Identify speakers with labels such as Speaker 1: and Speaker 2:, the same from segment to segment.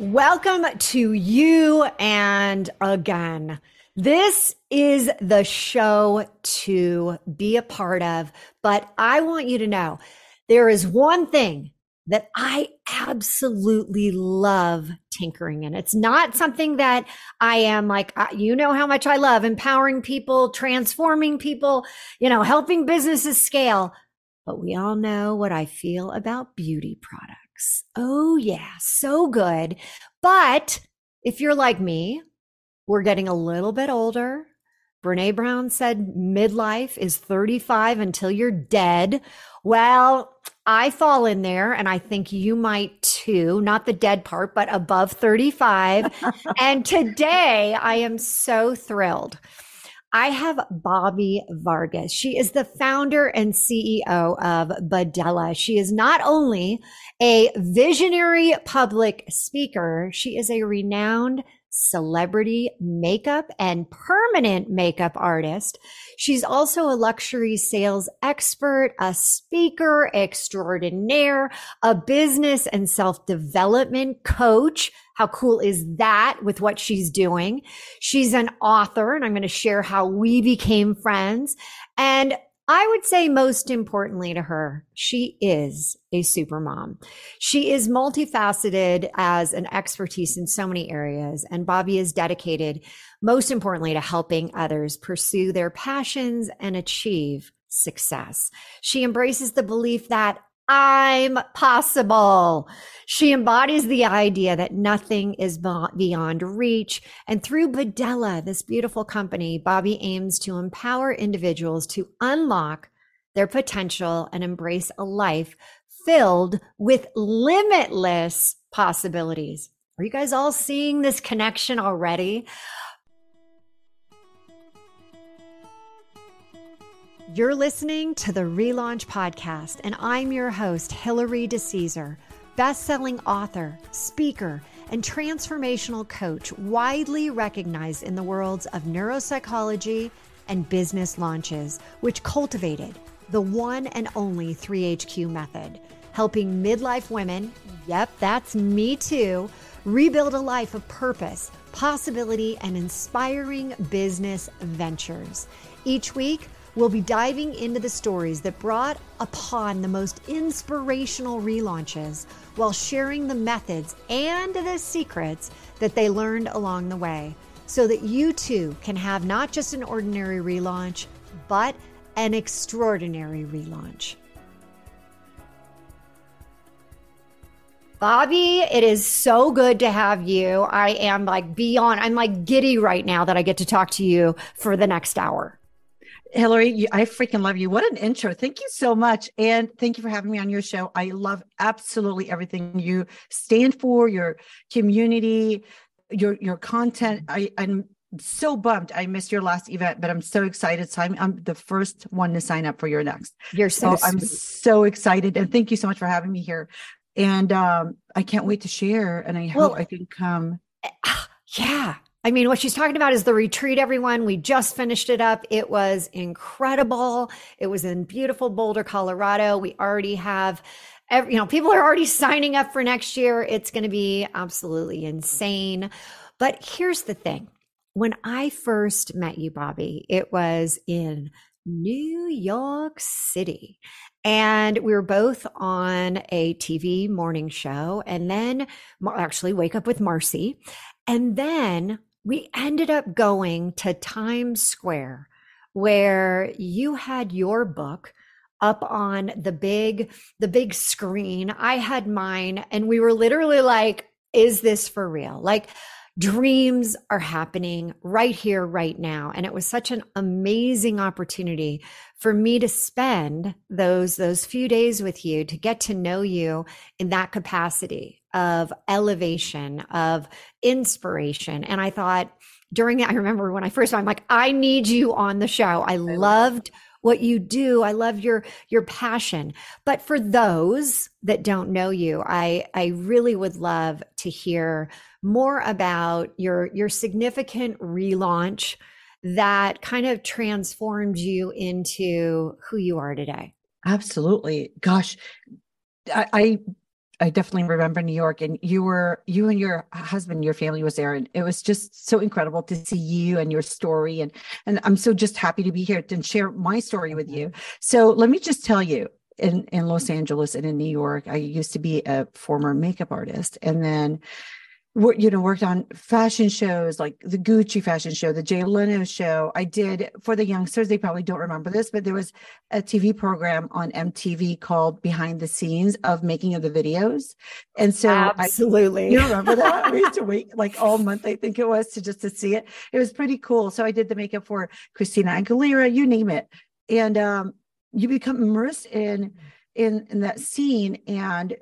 Speaker 1: Welcome to you and again. This is the show to be a part of, but I want you to know there is one thing that I absolutely love tinkering in. It's not something that I am like, you know how much I love empowering people, transforming people, you know, helping businesses scale. But we all know what I feel about beauty products. Oh, yeah, so good. But if you're like me, we're getting a little bit older. Brene Brown said midlife is 35 until you're dead. Well, I fall in there and I think you might too, not the dead part, but above 35. and today I am so thrilled I have Bobbi Vargas. She is the founder and CEO of Bodela. She is not only a visionary public speaker, she is a renowned celebrity makeup and permanent makeup artist. She's also a luxury sales expert, a speaker extraordinaire, a business and self development coach. How cool is that with what she's doing? She's an author and I'm going to share how we became friends. And I would say most importantly to her, she is a super mom. She is multifaceted as an expertise in so many areas. And Bobbi is dedicated, most importantly, to helping others pursue their passions and achieve success. She embraces the belief that I'm possible. She embodies the idea that nothing is beyond reach. And through Bodela, this beautiful company, Bobbi aims to empower individuals to unlock their potential and embrace a life filled with limitless possibilities. Are you guys all seeing this connection already? You're listening to the Relaunch Podcast, and I'm your host, Hilary DeCesare, best-selling author, speaker, and transformational coach, widely recognized in the worlds of neuropsychology and business launches, which cultivated the one and only 3HQ method, helping midlife women, yep, that's me too, rebuild a life of purpose, possibility, and inspiring business ventures. Each week, We'll be diving into the stories that brought upon the most inspirational relaunches while sharing the methods and the secrets that they learned along the way so that you too can have not just an ordinary relaunch, but an extraordinary relaunch. Bobbi, it is so good to have you. I am like beyond, I'm like giddy right now that I get to talk to you for the next hour.
Speaker 2: Hilary, I freaking love you. What an intro. Thank you so much. And thank you for having me on your show. I love absolutely everything you stand for, your community, your your content. I, I'm so bummed I missed your last event, but I'm so excited. So I'm, I'm the first one to sign up for your next.
Speaker 1: You're so,
Speaker 2: so I'm so excited. And thank you so much for having me here. And um, I can't wait to share. And I well, hope I can come.
Speaker 1: Yeah. I mean, what she's talking about is the retreat, everyone. We just finished it up. It was incredible. It was in beautiful Boulder, Colorado. We already have, every, you know, people are already signing up for next year. It's going to be absolutely insane. But here's the thing when I first met you, Bobbi, it was in New York City. And we were both on a TV morning show and then actually wake up with Marcy. And then we ended up going to Times Square where you had your book up on the big the big screen. I had mine and we were literally like is this for real? Like dreams are happening right here right now and it was such an amazing opportunity for me to spend those those few days with you to get to know you in that capacity of elevation, of inspiration. And I thought during it, I remember when I first, I'm like, I need you on the show. I, I loved what you do. I love your your passion. But for those that don't know you, I I really would love to hear more about your your significant relaunch that kind of transformed you into who you are today.
Speaker 2: Absolutely. Gosh, I, I I definitely remember New York and you were you and your husband, your family was there. And it was just so incredible to see you and your story. And and I'm so just happy to be here to share my story with you. So let me just tell you, in, in Los Angeles and in New York, I used to be a former makeup artist. And then you know worked on fashion shows like the Gucci fashion show, the Jay Leno show. I did for the youngsters. They probably don't remember this, but there was a TV program on MTV called Behind the Scenes of making of the videos. And so
Speaker 1: absolutely,
Speaker 2: I, you remember that? we used to wait like all month, I think it was, to just to see it. It was pretty cool. So I did the makeup for Christina Aguilera, you name it, and um, you become immersed in in in that scene and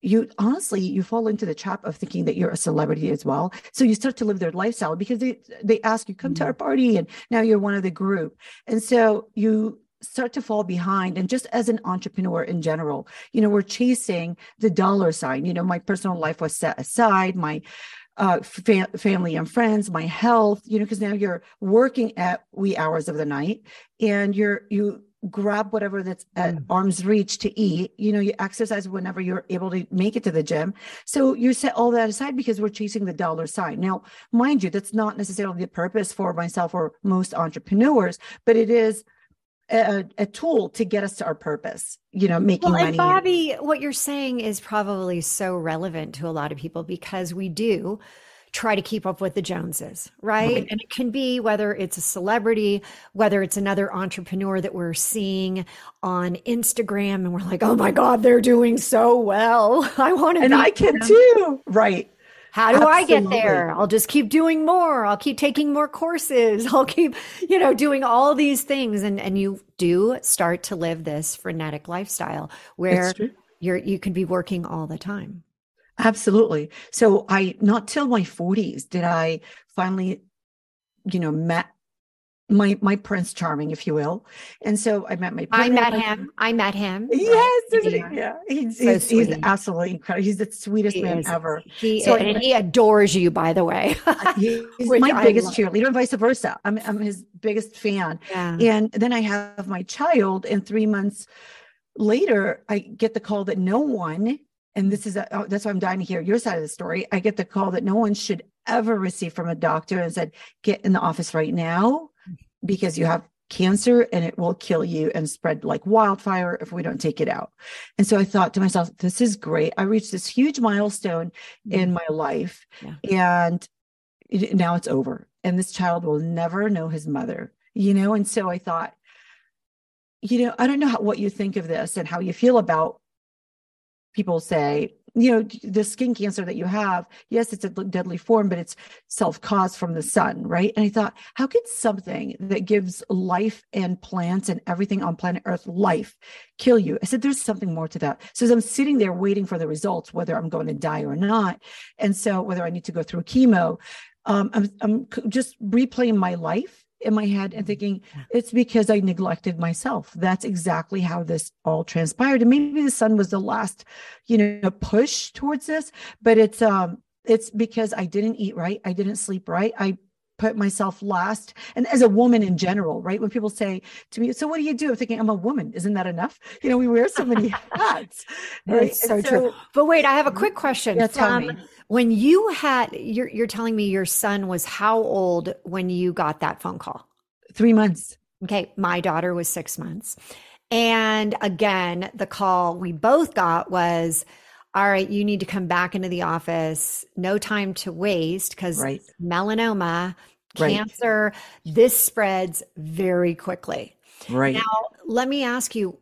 Speaker 2: you honestly you fall into the trap of thinking that you're a celebrity as well. So you start to live their lifestyle because they they ask you come to our mm-hmm. party and now you're one of the group. And so you start to fall behind. And just as an entrepreneur in general you know we're chasing the dollar sign. You know my personal life was set aside my uh, fa- family and friends, my health, you know, because now you're working at wee hours of the night and you're, you grab whatever that's at mm. arm's reach to eat you know you exercise whenever you're able to make it to the gym so you set all that aside because we're chasing the dollar sign now mind you that's not necessarily the purpose for myself or most entrepreneurs but it is a, a tool to get us to our purpose you know making money. well,
Speaker 1: money bobbi what you're saying is probably so relevant to a lot of people because we do try to keep up with the Joneses, right? right? And it can be whether it's a celebrity, whether it's another entrepreneur that we're seeing on Instagram and we're like, oh my God, they're doing so well. I want to.
Speaker 2: And I can them. too. Right.
Speaker 1: How do Absolutely. I get there? I'll just keep doing more. I'll keep taking more courses. I'll keep, you know, doing all these things. And and you do start to live this frenetic lifestyle where you're you can be working all the time.
Speaker 2: Absolutely. So I not till my 40s did I finally, you know, met my my prince charming if you will. And so i met my
Speaker 1: i met him. I met him
Speaker 2: yes right. yeah. He's, so he's, he's, absolutely incredible he's the sweetest he man is. ever.
Speaker 1: He so and I, he adores you by the way
Speaker 2: he's my I biggest cheerleader and vice versa. I'm, I'm his biggest fan. Yeah. and then i have my child and three months later i get the call that no one and this is a, oh, that's why I'm dying to hear your side of the story. I get the call that no one should ever receive from a doctor and said, get in the office right now because you have cancer and it will kill you and spread like wildfire if we don't take it out. And so I thought to myself, this is great. I reached this huge milestone in mm-hmm. my life yeah. and it, now it's over. And this child will never know his mother, you know? And so I thought, you know, I don't know how, what you think of this and how you feel about people say you know the skin cancer that you have yes it's a deadly form but it's self-caused from the sun right? And i thought how could something that gives life and plants and everything on planet earth life kill you? I said there's something more to that. So as i'm sitting there waiting for the results whether i'm going to die or not and so whether i need to go through chemo um, I'm, I'm just replaying my life in my head and mm-hmm. thinking it's because I neglected myself. That's exactly how this all transpired. And maybe the sun was the last, you know, push towards this, but it's um it's because I didn't eat right, I didn't sleep right. I put myself last and as a woman in general right when people say to me so what do you do i'm thinking i'm a woman isn't that enough you know we wear so many hats
Speaker 1: right so, so, true but wait i have a quick question
Speaker 2: yeah, tell me.
Speaker 1: When you had, you're, you're telling me your son was how old when you got that phone call?
Speaker 2: Three months.
Speaker 1: Okay. My daughter was six months. And again, the call we both got was, all right, you need to come back into the office. No time to waste because right. melanoma, right. cancer, this spreads very quickly.
Speaker 2: Right.
Speaker 1: Now, let me ask you,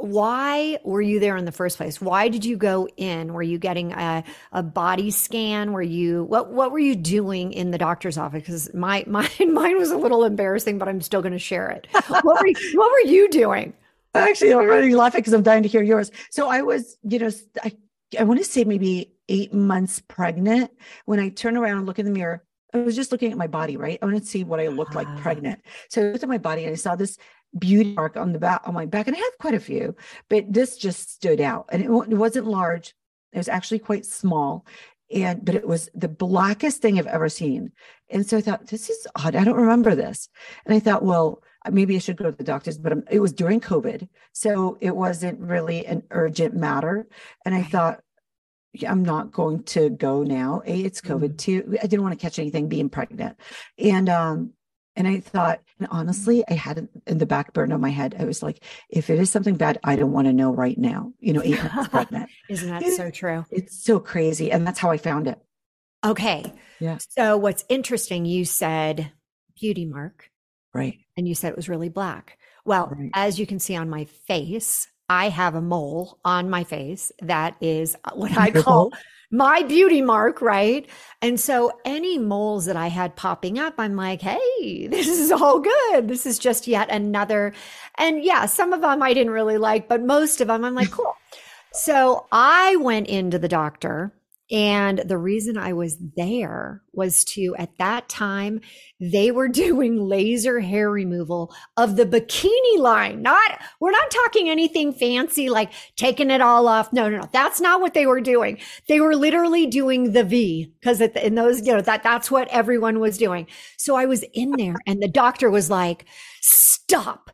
Speaker 1: why were you there in the first place? Why did you go in? Were you getting a, a body scan? Were you what what were you doing in the doctor's office? Because my mine mine was a little embarrassing, but I'm still going to share it. what were you, what were you doing?
Speaker 2: Actually, I'm really laughing because I'm dying to hear yours. So I was, you know, I I want to say maybe eight months pregnant when I turn around and look in the mirror. I was just looking at my body, right? I wanted to see what I looked like ah. pregnant. So I looked at my body and I saw this beauty mark on the back on my back and i have quite a few but this just stood out and it, it wasn't large it was actually quite small and but it was the blackest thing i've ever seen and so i thought this is odd i don't remember this and i thought well maybe i should go to the doctors but it was during covid so it wasn't really an urgent matter and i thought I'm not going to go now. A, it's COVID.
Speaker 1: Mhm.
Speaker 2: Two, I didn't want to catch anything being pregnant. And um, and I thought, and honestly, I had in the back burner of my head. I was like, if it is something bad, I don't want to know right now. You know, eight months pregnant.
Speaker 1: Isn't that so true?
Speaker 2: It's so crazy. And that's how I found it.
Speaker 1: Okay.
Speaker 2: Yeah.
Speaker 1: So what's interesting, you said beauty mark
Speaker 2: Right.
Speaker 1: and you said it was really black. Well,
Speaker 2: Right.
Speaker 1: as you can see on my face, I have a mole on my face that is uh, what I call my beauty mark, right? And so any moles that I had popping up, I'm like, hey, this is all good. This is just yet another. And yeah, some of them I didn't really like, but most of them I'm like, cool. So I went into the doctor. And the reason I was there was to, at that time, they were doing laser hair removal of the bikini line. Not, we're not talking anything fancy like taking it all off. No, no, no. That's not what they were doing. They were literally doing the V because in those, you know, that that's what everyone was doing. So I was in there and the doctor was like, stop.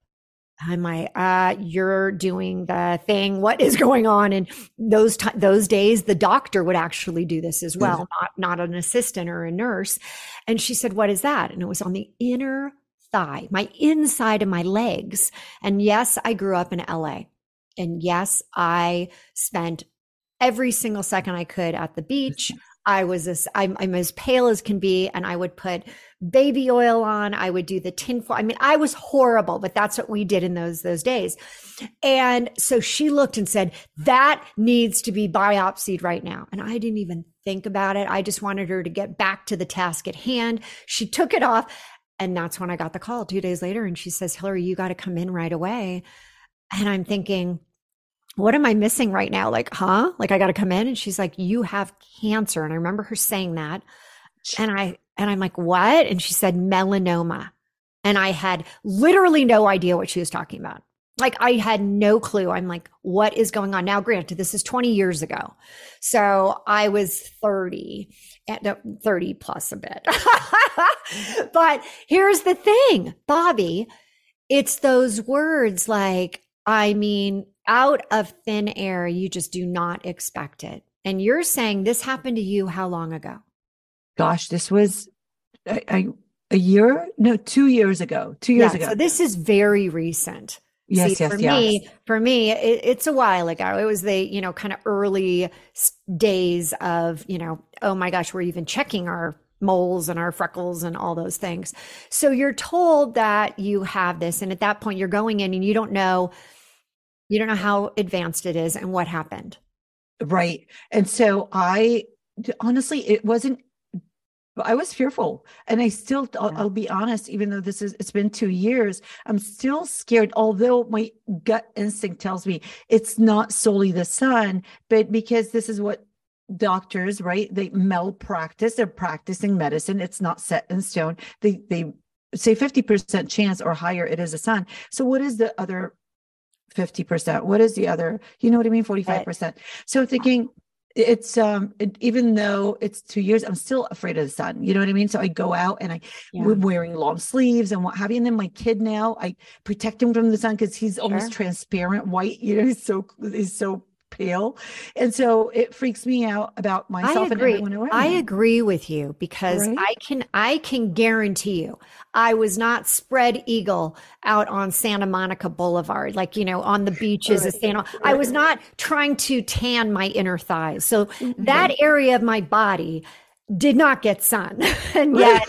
Speaker 1: I'm like, uh, you're doing the thing. What is going on? And those ti those days, the doctor would actually do this as well, not not an assistant or a nurse. And she said, "What is that?" And it was on the inner thigh, my inside of my legs. And yes, I grew up in LA. And yes, I spent every single second I could at the beach. I was as I'm, I'm as pale as can be, and I would put baby oil on. I would do the tinfoil. I mean, I was horrible, but that's what we did in those those days. And so she looked and said, "That needs to be biopsied right now." And I didn't even think about it. I just wanted her to get back to the task at hand. She took it off, and that's when I got the call two days later. And she says, "Hilary, you got to come in right away." And I'm thinking, what am I missing right now? Like, huh? Like I got to come in. And she's like, you have cancer. And I remember her saying that. And I, and I'm like, what? And she said melanoma. And I had literally no idea what she was talking about. Like I had no clue. I'm like, what is going on? Now, granted, this is 20 years ago. So I was 30 and uh, 30 plus a bit. but here's the thing, Bobbi, it's those words like, I mean, out of thin air, you just do not expect it. And you're saying this happened to you how long ago?
Speaker 2: Gosh, this was I, I, a year, no, two years ago. Two years
Speaker 1: yeah,
Speaker 2: ago.
Speaker 1: So this is very recent.
Speaker 2: yes,
Speaker 1: See,
Speaker 2: yes,
Speaker 1: for
Speaker 2: yes.
Speaker 1: me, for me, it, it's a while ago. It was the you know kind of early days of you know, oh my gosh, we're even checking our moles and our freckles and all those things. So you're told that you have this, and at that point, you're going in and you don't know, you don't know how advanced it is and what happened.
Speaker 2: Right. And so I honestly, it wasn't, I was fearful. And I still, I'll, I'll be honest, even though this is, it's been two years, I'm still scared. Although my gut instinct tells me it's not solely the sun, but because this is what doctors, right? They malpractice, they're practicing medicine. It's not set in stone. They, they, say 50% chance or higher it is a sun so what is the other 50% what is the other you know what i mean? 45% so thinking it's um it, even though it's two years i'm still afraid of the sun. You know what i mean? So i go out and i
Speaker 1: Yeah.
Speaker 2: we're wearing long sleeves and what have you. And then my kid now i protect him from the sun because he's almost transparent white. You know he's so he's so pale and so it freaks me out about myself and everyone around
Speaker 1: I
Speaker 2: me.
Speaker 1: agree with you because
Speaker 2: Right?
Speaker 1: I can I can guarantee you I was not spread eagle out on Santa Monica Boulevard like you know on the beaches of
Speaker 2: Right.
Speaker 1: Santa I was not trying to tan my inner thighs. So that
Speaker 2: Right.
Speaker 1: area of my body did not get sun. and yet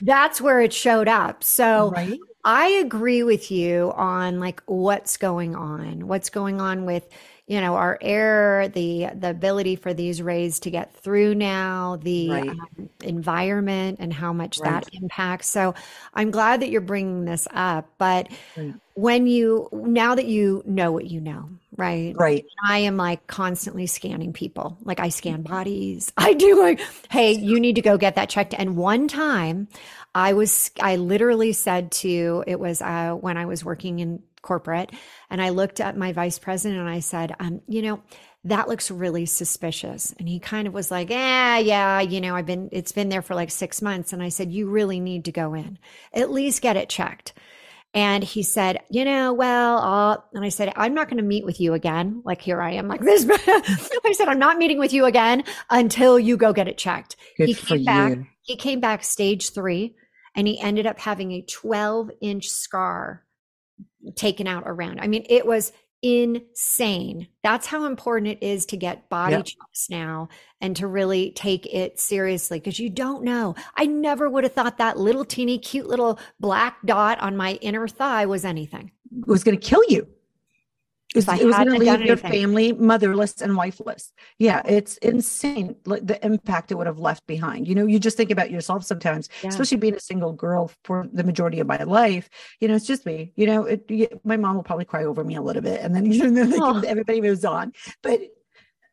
Speaker 1: that's where it showed up. So
Speaker 2: right
Speaker 1: I agree with you on like what's going on. What's going on with, you know, our air, the the ability for these rays to get through now, the
Speaker 2: Right.
Speaker 1: um, environment and how much that impacts. So I'm glad that you're bringing this up, but
Speaker 2: Right.
Speaker 1: when you now that you know what you know, right?
Speaker 2: right
Speaker 1: I am like constantly scanning people. Like I scan bodies. I do like, hey, you need to go get that checked. And one time I was, I literally said to, it was uh, when I was working in corporate and I looked at my vice president and I said, um, you know, that looks really suspicious. And he kind of was like, yeah, yeah, you know, I've been, it's been there for like six months. And I said, you really need to go in, at least get it checked. And he said, you know, well, uh, and I said, I'm not going to meet with you again. Like here I am like this. I said, I'm not meeting with you again until you go get it checked.
Speaker 2: Good
Speaker 1: he came back,
Speaker 2: you.
Speaker 1: he came back stage three and he ended up having a 12 inch scar taken out around. I mean, it was insane. That's how important it is to get body
Speaker 2: Yep.
Speaker 1: checks now and to really take it seriously because you don't know. I never would have thought that little teeny cute little black dot on my inner thigh was anything.
Speaker 2: It was going to kill you. It was,
Speaker 1: I
Speaker 2: it was going to leave your family motherless and wifeless. Yeah, it's insane like the impact it would have left behind. You know, you just think about yourself sometimes,
Speaker 1: Yeah.
Speaker 2: especially being a single girl for the majority of my life. You know, it's just me. You know, it, you- my mom will probably cry over me a little bit, and then, and then
Speaker 1: Aw.
Speaker 2: everybody moves on. But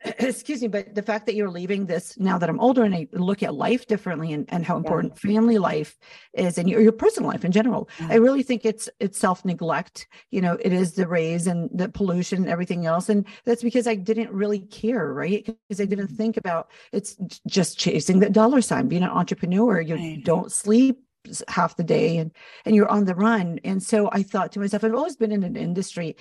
Speaker 2: excuse me, but the fact that you're leaving this now that I'm older and I look at life differently and, and how important family life is and your, your personal life in general,
Speaker 1: Yeah.
Speaker 2: I really think it's it's self neglect. You know, it is the rays and the pollution and everything else, and that's because I didn't really care, right? Because I didn't mm-hmm. think about it's just chasing the dollar sign. Being an entrepreneur, you
Speaker 1: Right.
Speaker 2: don't sleep half the day and and you're on the run and so i thought to myself i've always been in an industry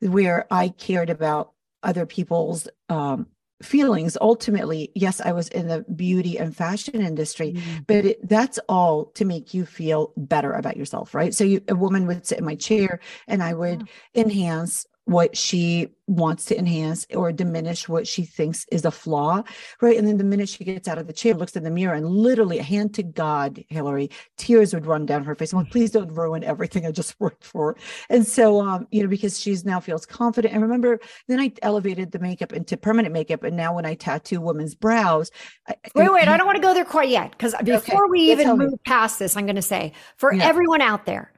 Speaker 2: where i cared about other people's um feelings. Ultimately yes i was in the beauty and fashion industry
Speaker 1: Mm.
Speaker 2: but it, that's all to make you feel better about yourself right? So you, a woman would sit in my chair and i would enhance what she wants to enhance or diminish what she thinks is a flaw right and then the minute she gets out of the chair looks in the mirror and literally hand to god hillary tears would run down her face i'm like please don't ruin everything i just worked for and so um you know because she's now feels confident and remember then i elevated the makeup into permanent makeup and now when i tattoo women's brows I,
Speaker 1: Wait, wait, I don't want to go there quite yet because before we even
Speaker 2: tell me.
Speaker 1: move past this, I'm going to say for
Speaker 2: Yeah.
Speaker 1: everyone out there,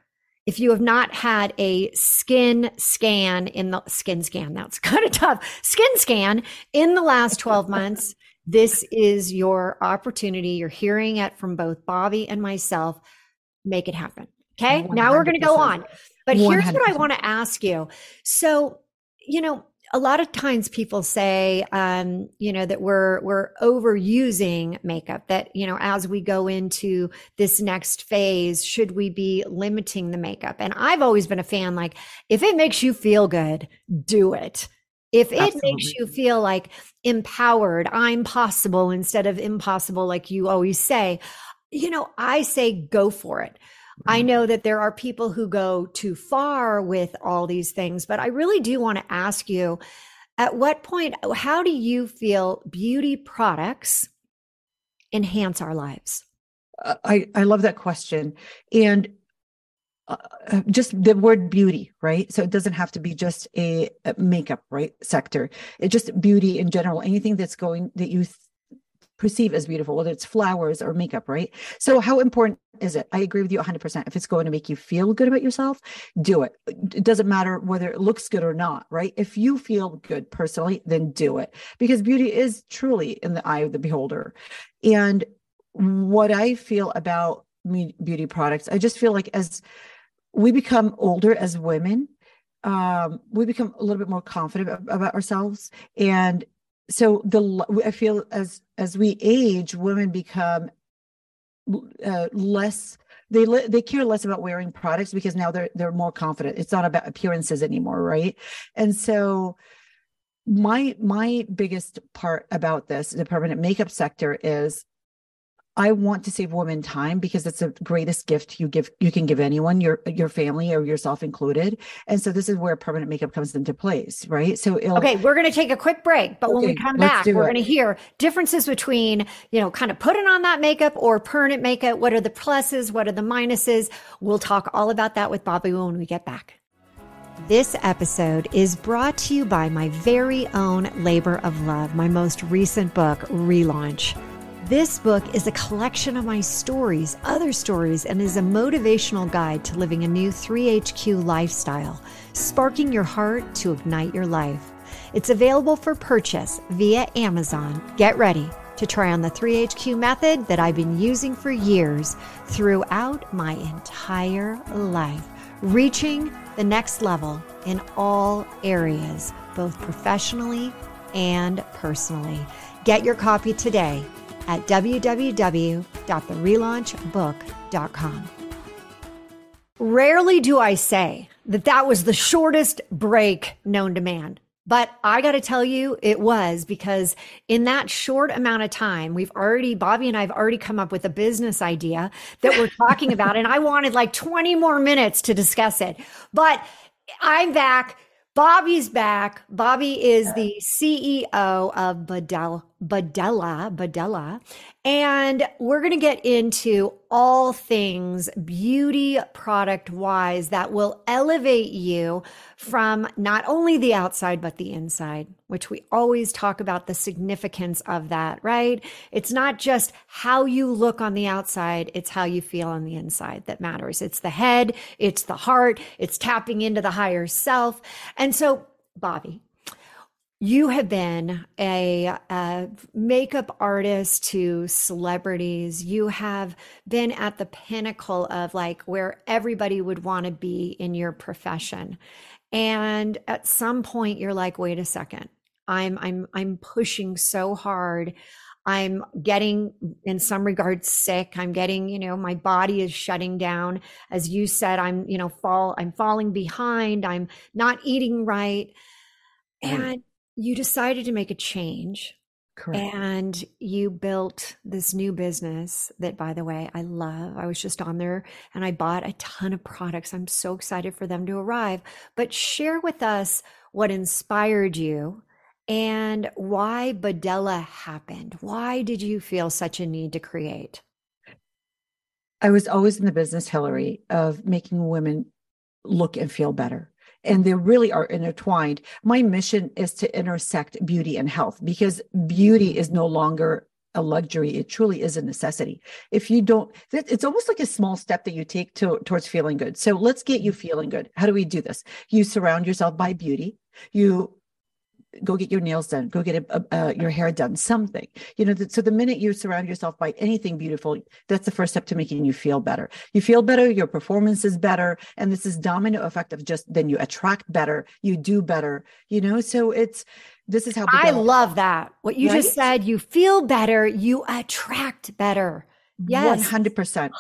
Speaker 1: if you have not had a skin scan in the skin scan, that's kind of tough. Skin scan in the last 12 months, this is your opportunity. You're hearing it from both Bobbi and myself. Make it happen. Okay. Now we're going to go on. But here's what I want to ask you. So, you know, a lot of times people say, um, you know, that we're we're overusing makeup. That you know, as we go into this next phase, should we be limiting the makeup? And I've always been a fan. Like, if it makes you feel good, do it. If it makes you feel like empowered, I'm possible instead of impossible, like you always say, you know, I say go for it. I know that there are people who go too far with all these things, but I really do want to ask you at what point, how do you feel beauty products enhance our lives?
Speaker 2: Uh, I, I love that question. And uh, uh, just the word beauty, right? So it doesn't have to be just a, a makeup, right? Sector. It just beauty in general, anything that's going that you th- perceive as beautiful, whether it's flowers or makeup, right? So how important is it? I agree with you 100%. If it's going to make you feel good about yourself, do it. It doesn't matter whether it looks good or not, right? If you feel good personally, then do it because beauty is truly in the eye of the beholder. And what I feel about beauty products, I just feel like as we become older as women, um, we become a little bit more confident about ourselves, and so the i feel as as we age, women become uh, less. They they care less about wearing products because now they're they're more confident. It's not about appearances anymore, right? And so my my biggest part about this the permanent makeup sector is I want to save women time because it's the greatest gift you give you can give anyone, your your family or yourself included. And so this is where permanent makeup comes into place, right? So it'll,
Speaker 1: Okay, we're going to take a quick break, but when we come back, we're going to hear differences between, you know, kind of putting on that makeup or permanent makeup. What are the pluses? What are the minuses? We'll talk all about that with Bobbi when we get back. This episode is brought to you by my very own Labor of Love, my most recent book, Relaunch. This book is a collection of my stories, other stories, and is a motivational guide to living a new 3HQ lifestyle, sparking your heart to ignite your life. It's available for purchase via Amazon. Get ready to try on the 3HQ method that I've been using for years throughout my entire life, reaching the next level in all areas, both professionally and personally. Get your copy today at www.therelaunchbook.com. Rarely do I say that that was the shortest break known to man. But I got to tell you, it was because in that short amount of time, we've already, Bobbi and I have already come up with a business idea that we're talking about. And I wanted like 20 more minutes to discuss it. But I'm back. Bobbi's back. Bobbi is the CEO of Bodela, Bodela, Bodela. And we're going to get into all things beauty product wise that will elevate you from not only the outside, but the inside, which we always talk about the significance of that, right? It's not just how you look on the outside, it's how you feel on the inside that matters. It's the head, it's the heart, it's tapping into the higher self. And so, Bobbi, you have been a, a, makeup artist to celebrities. You have been at the pinnacle of like where everybody would want to be in your profession. And at some point you're like, wait a second. I'm I'm I'm pushing so hard. I'm getting in some regards sick. I'm getting, you know, my body is shutting down. As you said, I'm, you know, fall I'm falling behind. I'm not eating right. Mm. And you decided to make a change.
Speaker 2: Correct.
Speaker 1: And you built this new business that, by the way, I love. I was just on there and I bought a ton of products. I'm so excited for them to arrive. But share with us what inspired you and why Bodela happened. Why did you feel such a need to create?
Speaker 2: I was always in the business, Hilary, of making women look and feel better and they really are intertwined. My mission is to intersect beauty and health because beauty is no longer a luxury. It truly is a necessity. If you don't it's almost like a small step that you take to, towards feeling good. So let's get you mm-hmm. feeling good. How do we do this? You surround yourself by beauty. You go get your nails done go get a, a, your hair done something. You know so the minute you surround yourself by anything beautiful that's the first step to making you feel better. You feel better your performance is better and this is domino effect of just then you attract better you do better you know? So it's this is how
Speaker 1: i love that. What you right? just said you feel better you attract better. Yes.
Speaker 2: 100%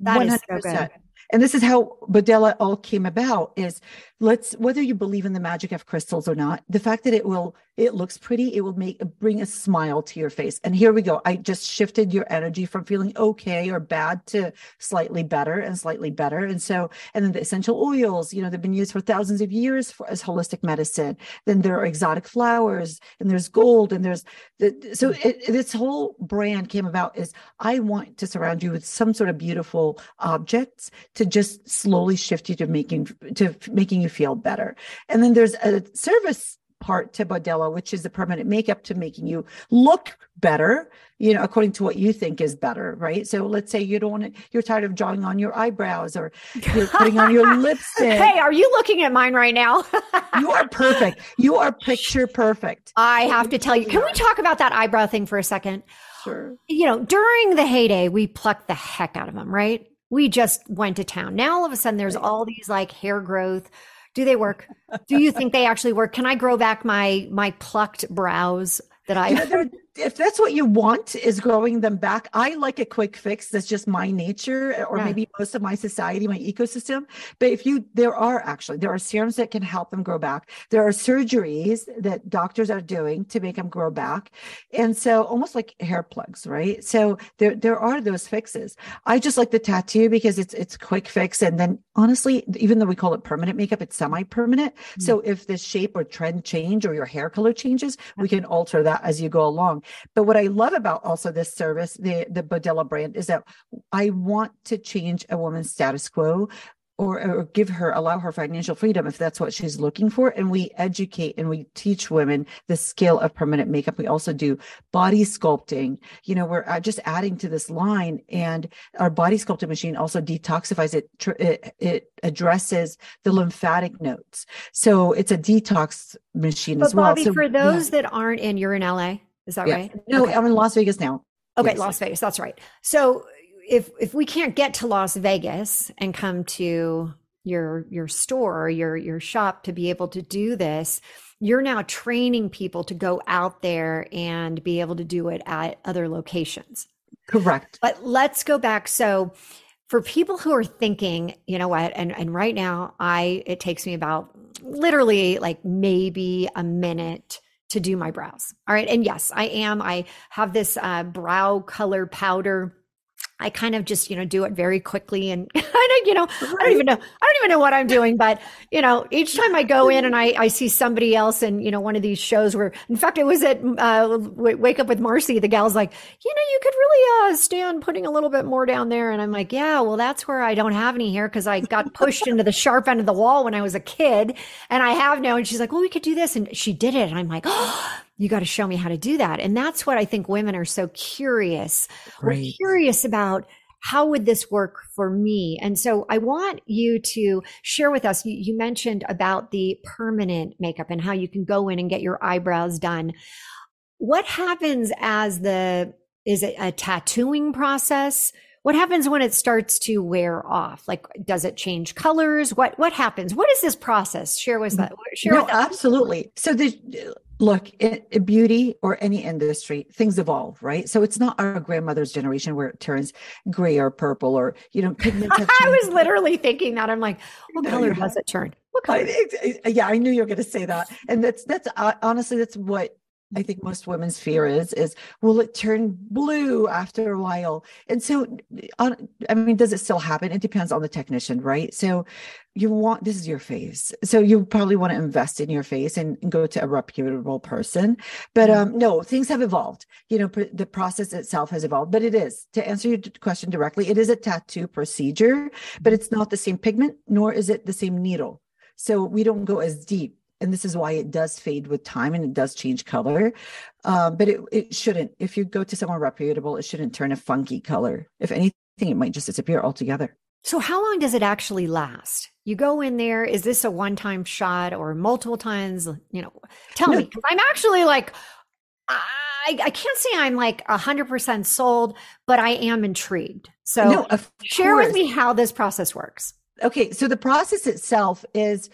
Speaker 1: that 100%. Is so good.
Speaker 2: And this is how Bodela all came about is let's whether you believe in the magic of crystals or not, the fact that it will it looks pretty, it will make bring a smile to your face. And here we go. I just shifted your energy from feeling okay or bad to slightly better and slightly better. And so, and then the essential oils, you know, they've been used for thousands of years for, as holistic medicine. Then there are exotic flowers and there's gold and there's the, so it, this whole brand came about is I want to surround you with some sort of beautiful objects to just slowly shift you to making to making you feel better. And then there's a service part to Bodela, which is the permanent makeup to making you look better, you know, according to what you think is better, right? So let's say you don't want to, you're tired of drawing on your eyebrows or you're putting on your lipstick.
Speaker 1: Hey, are you looking at mine right now?
Speaker 2: you are perfect. You are picture perfect.
Speaker 1: I have to tell you, can we talk about that eyebrow thing for a second?
Speaker 2: Sure.
Speaker 1: You know, during the heyday, we plucked the heck out of them, right? We just went to town. Now all of a sudden there's all these like hair growth do they work? Do you think they actually work? Can I grow back my my plucked brows that I?
Speaker 2: If that's what you want is growing them back i like a quick fix that's just my nature or yeah. maybe most of my society my ecosystem. But if you there are actually there are serums that can help them grow back. There are surgeries that doctors are doing to make them grow back. And so almost like hair plugs right? So there there are those fixes. I just like the tattoo because it's it's quick fix. And then honestly even though we call it permanent makeup it's semi-permanent. Mm-hmm. so if the shape or trend change or your hair color changes we can alter that as you go along but what I love about also this service, the the Bodela brand, is that I want to change a woman's status quo or, or give her allow her financial freedom if that's what she's looking for. And we educate and we teach women the skill of permanent makeup. We also do body sculpting. You know we're uh, just adding to this line and our body sculpting machine also detoxifies it it, it addresses the lymphatic nodes. So it's a detox machine
Speaker 1: but
Speaker 2: as well.
Speaker 1: Bobbi,
Speaker 2: so,
Speaker 1: for those yeah. that aren't in you're in la is that yeah. right?
Speaker 2: No, okay. I'm in Las Vegas now.
Speaker 1: Okay, yes. Las Vegas. That's right. So if if we can't get to Las Vegas and come to your your store, your your shop to be able to do this, you're now training people to go out there and be able to do it at other locations.
Speaker 2: Correct.
Speaker 1: But let's go back. So for people who are thinking, you know what, and and right now I it takes me about literally like maybe a minute to do my brows. All right. And yes, I am. I have this uh, brow color powder I kind of just, you know, do it very quickly and kind of, you know, I don't even know, I don't even know what I'm doing, but you know, each time I go in and I, I see somebody else in, you know, one of these shows where, in fact, it was at uh, Wake Up with Marcy, the gal's like, you know, you could really uh, stand putting a little bit more down there. And I'm like, yeah, well, that's where I don't have any hair because I got pushed into the sharp end of the wall when I was a kid and I have now. And she's like, well, we could do this. And she did it. And I'm like, oh, you got to show me how to do that. And that's what I think women are so curious. Great. We're curious about how would this work for me? And so I want you to share with us. You, you, mentioned about the permanent makeup and how you can go in and get your eyebrows done. What happens as the, is it a tattooing process? What happens when it starts to wear off? Like, does it change colors? What what happens? What is this process? Share with that. Share
Speaker 2: no,
Speaker 1: with
Speaker 2: absolutely. So the look in, beauty or any industry things evolve right? So it's not our grandmother's generation where it turns gray or purple or you know pigment
Speaker 1: i was literally thinking that. I'm like what no, color does it turn what color?
Speaker 2: I, yeah i knew you were going to say that. And that's that's uh, honestly that's what I think most women's fear is is will it turn blue after a while? And so, on, I mean, does it still happen? It depends on the technician, right? So, you want this is your face, so you probably want to invest in your face and, and go to a reputable person. But mm-hmm. um, no, things have evolved. You know, pr- the process itself has evolved. But it is to answer your question directly, it is a tattoo procedure, but it's not the same pigment, nor is it the same needle. So we don't go as deep and this is why it does fade with time and it does change color. Um, but it, it shouldn't. If you go to someone reputable, it shouldn't turn a funky color. If anything, it might just disappear altogether.
Speaker 1: So, how long does it actually last? You go in there. Is this a one-time shot or multiple times? You know, tell no. me because I'm actually like, I, I can't say I'm like hundred percent sold, but I am intrigued. So, no, share with me how this process works
Speaker 2: okay so the process itself is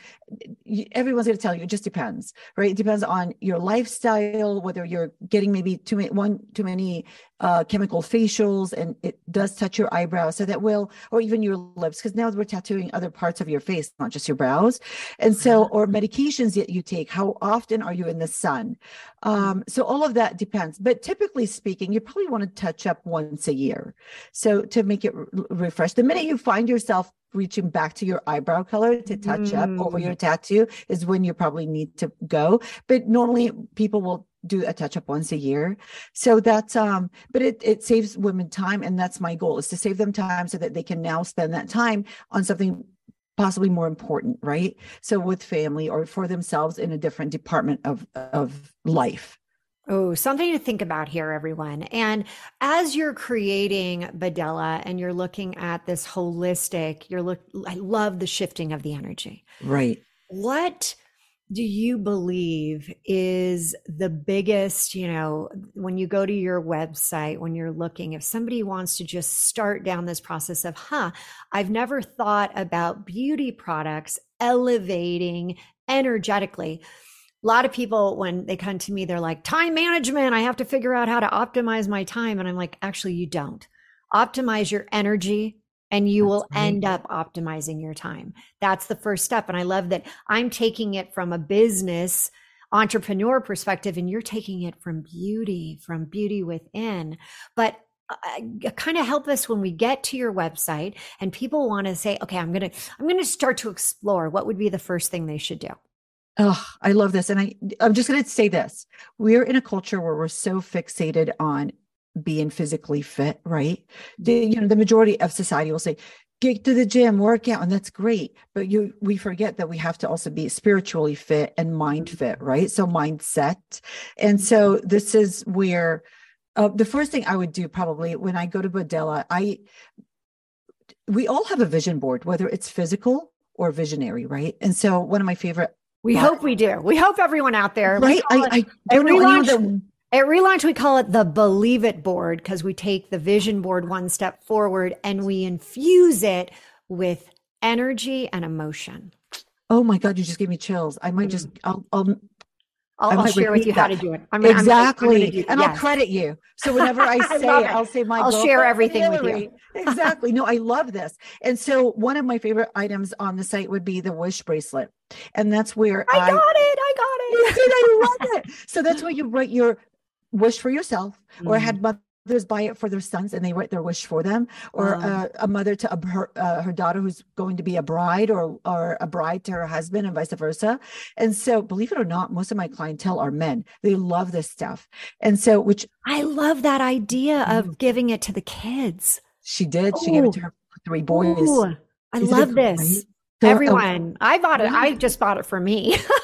Speaker 2: everyone's going to tell you it just depends right it depends on your lifestyle whether you're getting maybe too many one too many uh, chemical facials and it does touch your eyebrows so that will or even your lips because now we're tattooing other parts of your face not just your brows and so mm-hmm. or medications that you take how often are you in the sun um, so all of that depends but typically speaking you probably want to touch up once a year so to make it re- refresh the minute you find yourself reaching back to your eyebrow color to touch mm. up over your tattoo is when you probably need to go. But normally people will do a touch up once a year. So that's um, but it it saves women time, and that's my goal is to save them time so that they can now spend that time on something possibly more important, right? So with family or for themselves in a different department of of life.
Speaker 1: Oh, something to think about here, everyone. And as you're creating Bodela and you're looking at this holistic, you're look I love the shifting of the energy.
Speaker 2: Right.
Speaker 1: What do you believe is the biggest, you know, when you go to your website, when you're looking, if somebody wants to just start down this process of, huh, I've never thought about beauty products elevating energetically a lot of people when they come to me they're like time management i have to figure out how to optimize my time. And i'm like actually you don't. Optimize your energy and you that's will right. end up optimizing your time. That's the first step and i love that i'm taking it from a business entrepreneur perspective and you're taking it from beauty from beauty within. But uh, kind of help us when we get to your website and people want to say okay i'm going to i'm going to start to explore. What would be the first thing they should do
Speaker 2: Oh, I love this. And I, I'm just going to say this. We're in a culture where we're so fixated on being physically fit, right? The, you know, the majority of society will say, get to the gym, work out, and that's great. But you, we forget that we have to also be spiritually fit and mind fit, right? So mindset. And so this is where uh, the first thing I would do probably when I go to Bodela, I, we all have a vision board, whether it's physical or visionary, right? And so one of my favorite
Speaker 1: we hope we do. We hope everyone out there.
Speaker 2: Right. I, I, I don't
Speaker 1: relaunch, know. At relaunch, we call it the Believe It board because we take the vision board one step forward and we infuse it with energy and emotion.
Speaker 2: Oh my God, you just gave me chills. I might mm. just, I'll, I'll
Speaker 1: I'll, I'll share with you that. how to do it.
Speaker 2: I'm, exactly. I'm, I'm and yes. I'll credit you. So whenever I say I I'll say my
Speaker 1: I'll share everything Hilary.
Speaker 2: with you. exactly. No, I love this. And so one of my favorite items on the site would be the wish bracelet. And that's where
Speaker 1: I, I got it. I got it.
Speaker 2: I love it. So that's where you write your wish for yourself mm. or I had mothers buy it for their sons and they write their wish for them. Or wow. uh, a mother to a, her, uh, her daughter who's going to be a bride or or a bride to her husband and vice versa. And so believe it or not most of my clientele are men. They love this stuff. And so which
Speaker 1: i love that idea of mm. giving it to the kids.
Speaker 2: She did. She gave it to her three boys. Ooh,
Speaker 1: i love this. so, uh, everyone. I bought it. i just bought it for me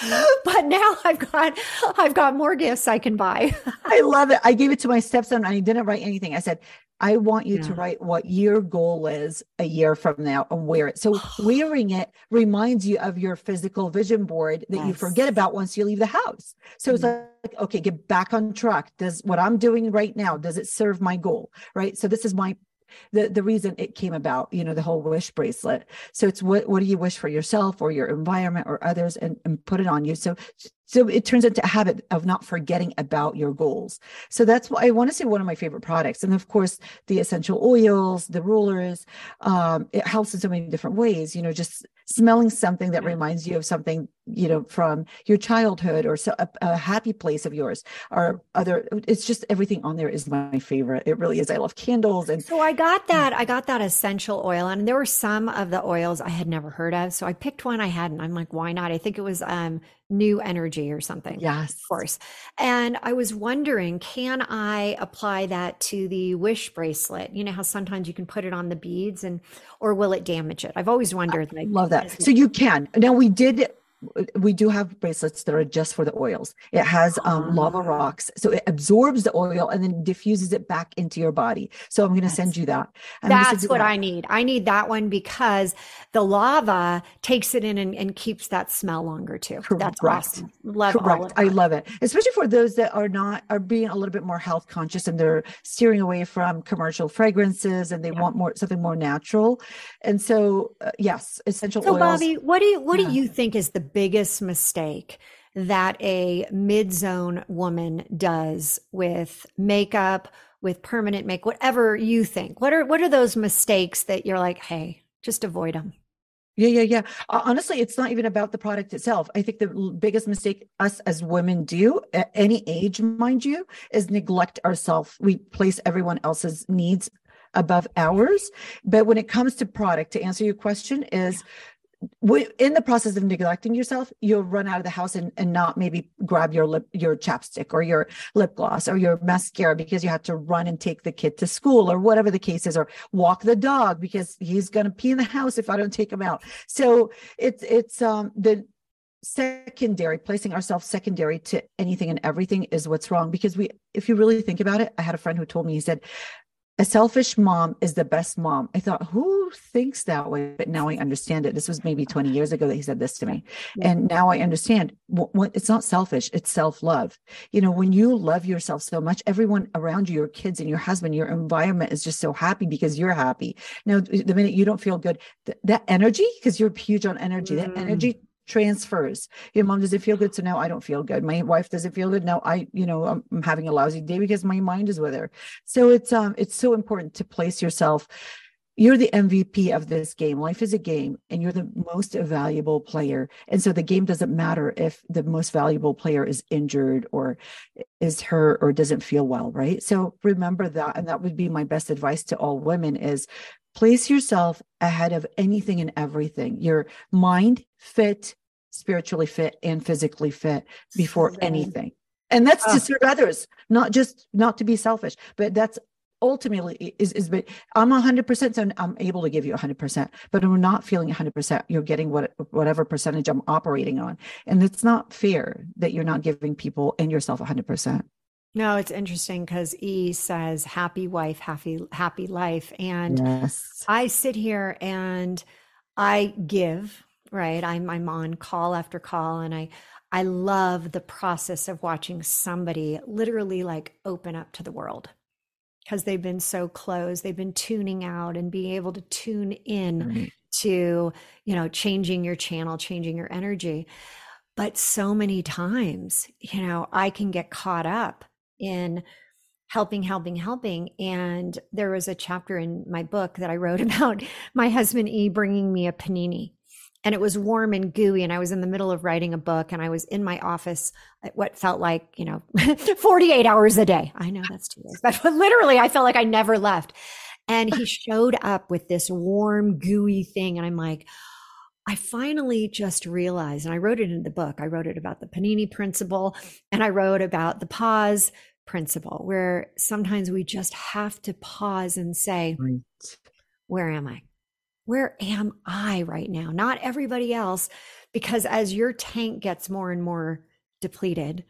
Speaker 1: but now I've got I've got more gifts I can buy.
Speaker 2: I love it. I gave it to my stepson and I didn't write anything. I said, I want you yeah. to write what your goal is a year from now and wear it. So wearing it reminds you of your physical vision board that yes. you forget about once you leave the house. So it's mm-hmm. like, okay, get back on track. Does what I'm doing right now, does it serve my goal? Right. So this is my the the reason it came about you know the whole wish bracelet. So it's what what do you wish for yourself or your environment or others and, and put it on you. So so it turns into a habit of not forgetting about your goals. So that's why i want to say one of my favorite products. And of course the essential oils the rollers um, it helps in so many different ways you know just smelling something that reminds you of something you know from your childhood or so, a, a, happy place of yours. Or other it's just everything on there is my favorite. It really is. I love candles and
Speaker 1: so i got that i got that essential oil and there were some of the oils i had never heard of so i picked one i hadn't. I'm like why not? I think it was um new energy or something
Speaker 2: yes.
Speaker 1: of course. And i was wondering can i apply that to the wish bracelet? You know how sometimes you can put it on the beads and or will it damage it? I've always wondered
Speaker 2: I love that. so you can. Now we did we do have bracelets that are just for the oils. It has um, lava ah. rocks, so it absorbs the oil and then diffuses it back into your body. So I'm going to send you that.
Speaker 1: I'm That's what that. I need. I need that one because the lava takes it in and, and keeps that smell longer too. Correct. That's awesome. Love Correct.
Speaker 2: I love it, especially for those that are not are being a little bit more health conscious and they're steering away from commercial fragrances and they yeah. want more something more natural. And so, uh, yes, essential
Speaker 1: so,
Speaker 2: oils.
Speaker 1: Bobbi, what do you what yeah. do you think is the biggest mistake that a mid zone woman does with makeup, with permanent make, whatever you think? What are what are those mistakes that you're like, hey, just avoid them?
Speaker 2: Yeah, yeah, yeah. Honestly, it's not even about the product itself. I think the biggest mistake us as women do at any age, mind you, is neglect ourselves. We place everyone else's needs above ours. But when it comes to product, to answer your question, is in the process of neglecting yourself, you'll run out of the house and, and not maybe grab your lip, your chapstick or your lip gloss or your mascara because you have to run and take the kid to school or whatever the case is, or walk the dog because he's going to pee in the house if I don't take him out. So it's, it's, um, the, secondary placing ourselves secondary to anything and everything is what's wrong because we if you really think about it i had a friend who told me he said a selfish mom is the best mom. I thought, who thinks that way? But now I understand it. This was maybe 20 years ago that he said this to me. And now I understand it's not selfish, it's self love. You know, when you love yourself so much, everyone around you, your kids and your husband, your environment is just so happy because you're happy. Now, the minute you don't feel good, th- that energy, because you're huge on energy, mm. that energy transfers. Your mom doesn't feel good, so now I don't feel good. My wife doesn't feel good now. I, you know, I'm, I'm having a lousy day because my mind is with her. So it's um it's so important to place yourself. You're the MVP of this game. Life is a game, and you're the most valuable player. And so the game doesn't matter if the most valuable player is injured or is hurt or doesn't feel well, right? So remember that, and that would be my best advice to all women: is place yourself ahead of anything and everything. Your mind fit, spiritually fit and physically fit before anything. And that's to ah. serve others, not just not to be selfish, but that's ultimately is is but I'm hundred percent so I'm able to give you hundred percent, but I'm not feeling hundred percent. You're getting what whatever percentage I'm operating on. And it's not fair that you're not giving people and yourself hundred percent.
Speaker 1: No, it's interesting because E says happy wife, happy happy life. And yes. I sit here and I give right i'm i'm on call after call and i i love the process of watching somebody literally like open up to the world because they've been so closed they've been tuning out and being able to tune in right. to you know changing your channel changing your energy But so many times, you know, I can get caught up in helping, helping, helping. And there was a chapter in my book that I wrote about my husband E bringing me a panini. And it was warm and gooey. And I was in the middle of writing a book and I was in my office at what felt like, you know, 48 hours a day. I know that's too days, but literally I felt like I never left. And he showed up with this warm, gooey thing. And I'm like, I finally just realized, and I wrote it in the book, I wrote it about the Panini principle and I wrote about the pause principle, where sometimes we just have to pause and say, right. Where am I? Where am I right now? Not everybody else, because as your tank gets more and more depleted,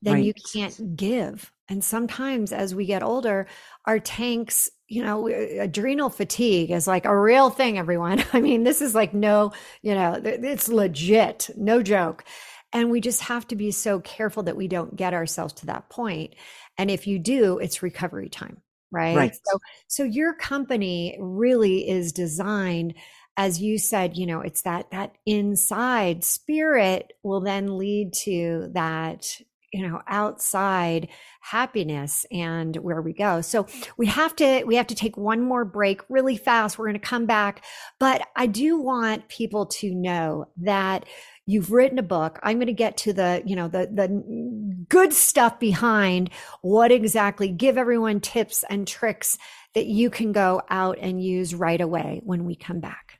Speaker 1: then right. you can't give. And sometimes as we get older, our tanks, you know, uh, adrenal fatigue is like a real thing, everyone. I mean, this is like no, you know, it's legit, no joke. And we just have to be so careful that we don't get ourselves to that point. And if you do, it's recovery time, right?
Speaker 2: right.
Speaker 1: So, so your company really is designed as you said, you know, it's that that inside spirit will then lead to that you know outside happiness and where we go so we have to we have to take one more break really fast we're going to come back but i do want people to know that you've written a book i'm going to get to the you know the the good stuff behind what exactly give everyone tips and tricks that you can go out and use right away when we come back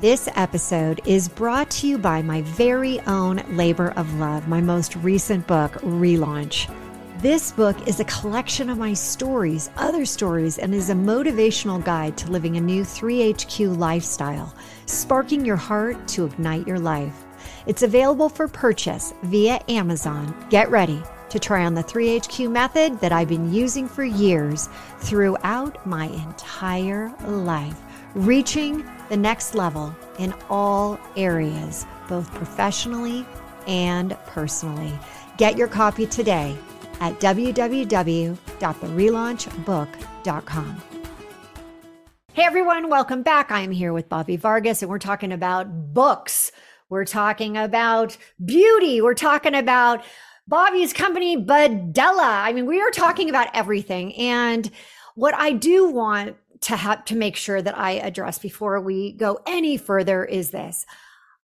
Speaker 1: this episode is brought to you by my very own Labor of Love, my most recent book, Relaunch. This book is a collection of my stories, other stories, and is a motivational guide to living a new 3HQ lifestyle, sparking your heart to ignite your life. It's available for purchase via Amazon. Get ready to try on the 3HQ method that I've been using for years throughout my entire life, reaching the next level in all areas, both professionally and personally. Get your copy today at www.therelaunchbook.com. Hey everyone, welcome back. I am here with Bobbi Vargas, and we're talking about books. We're talking about beauty. We're talking about Bobbi's company, Bodela. I mean, we are talking about everything. And what I do want to have to make sure that I address before we go any further is this.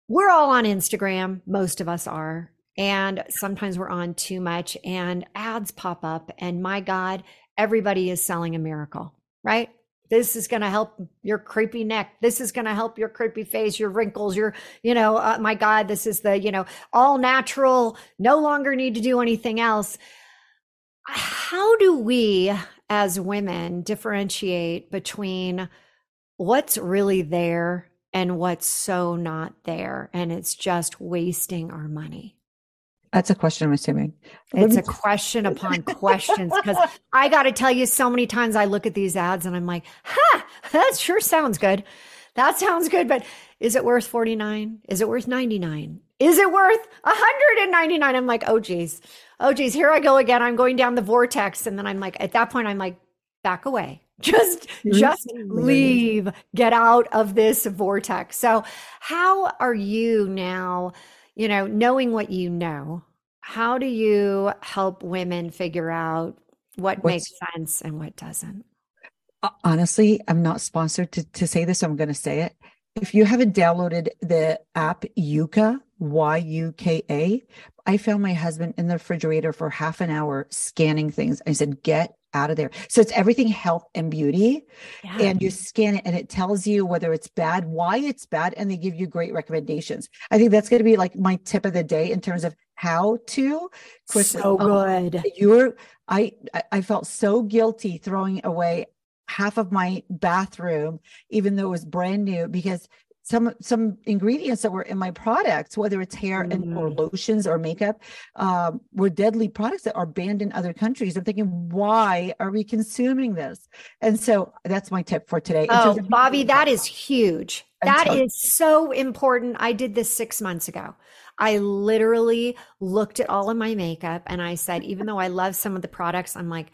Speaker 1: We're all on Instagram, most of us are, and sometimes we're on too much and ads pop up and my god, everybody is selling a miracle, right? This is going to help your creepy neck. This is going to help your creepy face, your wrinkles, your, you know, uh, my God, this is the, you know, all natural, no longer need to do anything else. How do we as women differentiate between what's really there and what's so not there and it's just wasting our money
Speaker 2: that's a question i'm assuming
Speaker 1: it's a question upon questions because i got to tell you so many times i look at these ads and i'm like ha that sure sounds good that sounds good but is it worth 49 is it worth 99 is it worth 199 i'm like oh geez oh geez, here I go again. I'm going down the vortex. And then I'm like, at that point, I'm like, back away. Just, just leave, get out of this vortex. So, how are you now, you know, knowing what you know? How do you help women figure out what What's, makes sense and what doesn't?
Speaker 2: Honestly, I'm not sponsored to, to say this, so I'm going to say it. If you haven't downloaded the app Yuka, Y U K A, I found my husband in the refrigerator for half an hour scanning things. I said, get out of there. So it's everything health and beauty. Yeah. And you scan it and it tells you whether it's bad, why it's bad, and they give you great recommendations. I think that's going to be like my tip of the day in terms of how to
Speaker 1: quickly. So oh, good.
Speaker 2: you're I I felt so guilty throwing away half of my bathroom, even though it was brand new, because some some ingredients that were in my products, whether it's hair mm. and or mm. lotions or makeup, um, were deadly products that are banned in other countries. I'm thinking, why are we consuming this? And so that's my tip for today.
Speaker 1: Oh, Bobbi, that is huge. That is so important. I did this six months ago. I literally looked at all of my makeup and I said, even though I love some of the products, I'm like,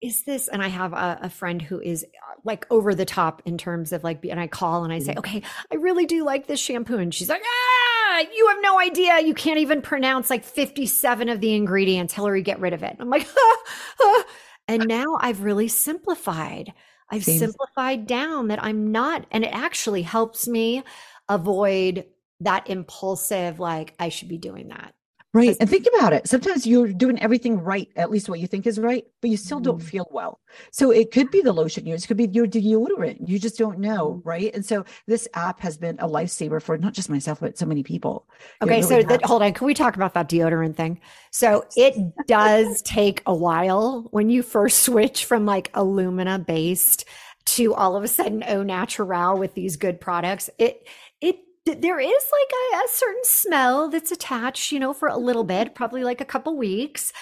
Speaker 1: is this and i have a, a, friend who is uh, like over the top in terms of like and i call and i say mm-hmm. okay i really do like this shampoo and she's like ah ah, you have no idea. You can't even pronounce like 57 of the ingredients. Hilary, get rid of it. I'm like, ah, ah. and now I've really simplified. I've Seems- simplified down that I'm not, and it actually helps me avoid that impulsive, like, I should be doing that.
Speaker 2: Right. And think about it. Sometimes you're doing everything right, at least what you think is right, but you still don't mm. feel well. So it could be the lotion use, it could be your deodorant. You just don't know. Mm. Right. And so this app has been a lifesaver for not just myself, but so many people.
Speaker 1: Okay. Really so that, hold on. Can we talk about that deodorant thing? So it does take a while when you first switch from like alumina based to all of a sudden oh, natural with these good products. It, it there is like a, a, certain smell that's attached, you know, for a little bit, mm-hmm. probably like a couple weeks.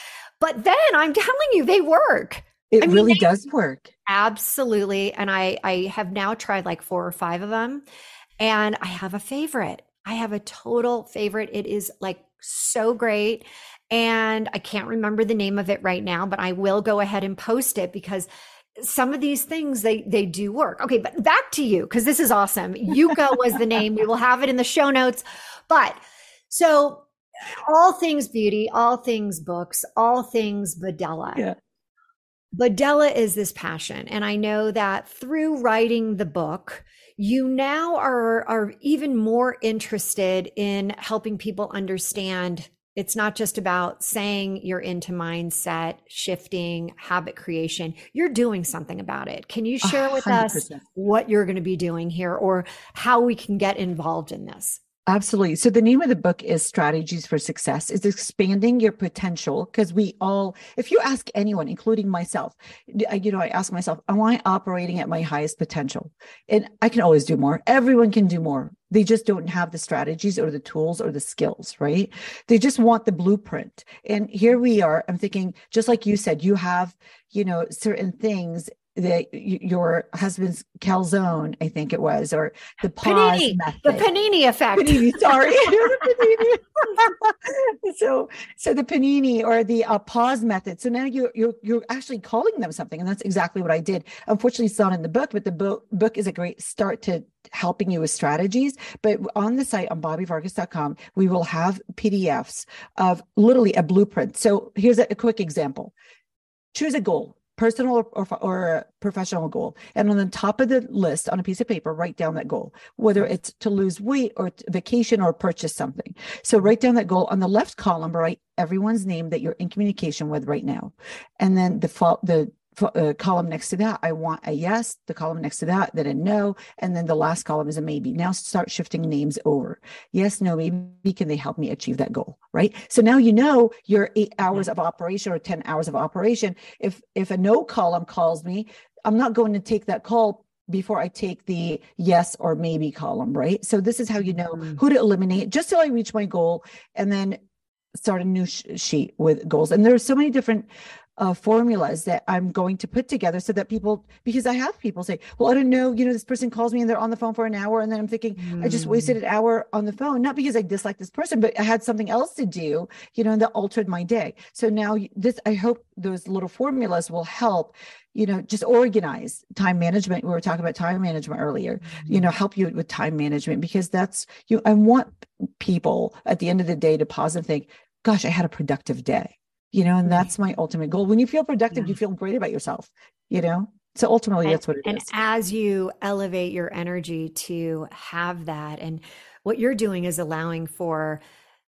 Speaker 1: But then I'm telling you, they work.
Speaker 2: It I mean, really does work.
Speaker 1: Absolutely. And I I have now tried like four or five of them and I have a favorite. I have a total favorite. It is like so great. And I can't remember the name of it right now, but I will go ahead and post it because some of these things they they do work. Okay, but back to you because this is awesome. Yuka was the name. We will have it in the show notes. But so all things beauty, all things books, all things Bodela.
Speaker 2: Yeah.
Speaker 1: Bodela is this passion. And I know that through writing the book, you now are are even more interested in helping people understand it's not just about saying you're into mindset shifting, habit creation. You're doing something about it. Can you share with 100%. us what you're going to be doing here or how we can get involved in this?
Speaker 2: Absolutely. So the name of the book is Strategies for Success. Is expanding your potential because we all, if you ask anyone, including myself, you know, I ask myself, am I operating at my highest potential? And I can always do more. Everyone can do more. They just don't have the strategies or the tools or the skills, right? They just want the blueprint. And here we are. I'm thinking, just like you said, you have, you know, certain things the your husband's calzone, I think it was, or the pause
Speaker 1: panini, method. the panini effect.
Speaker 2: Panini, sorry, so so the panini or the uh, pause method. So now you're you're you're actually calling them something, and that's exactly what I did. Unfortunately, it's not in the book, but the book book is a great start to helping you with strategies. But on the site on bobbivargas.com, we will have PDFs of literally a blueprint. So here's a, a quick example. Choose a goal personal or, or, professional goal. And on the top of the list on a piece of paper, write down that goal, whether it's to lose weight or vacation or purchase something. So write down that goal on the left column, write everyone's name that you're in communication with right now. And then the, the uh, column next to that, I want a yes. The column next to that, then a no. And then the last column is a maybe. Now start shifting names over. Yes, no, maybe. Can they help me achieve that goal? Right. So now you know your eight hours of operation or 10 hours of operation. If if a no column calls me, I'm not going to take that call before I take the yes or maybe column, right? So this is how you know mm. who to eliminate just till I reach my goal and then start a new sh- sheet with goals. And there's so many different uh, formulas that I'm going to put together so that people, because I have people say, well, I don't know, you know, this person calls me and they're on the phone for an hour. And then I'm thinking, mm. I just wasted an hour on the phone, not because I dislike this person, but I had something else to do, you know, and that altered my day. So now this, I hope those little formulas will help you know just organize time management we were talking about time management earlier mm-hmm. you know help you with time management because that's you i want people at the end of the day to pause and think gosh i had a productive day you know, and mm-hmm. that's my ultimate goal. When you feel productive, yeah. you feel great about yourself, you know? So ultimately,
Speaker 1: and,
Speaker 2: that's what it
Speaker 1: and
Speaker 2: is.
Speaker 1: and as you elevate your energy to have that, and what you're doing is allowing for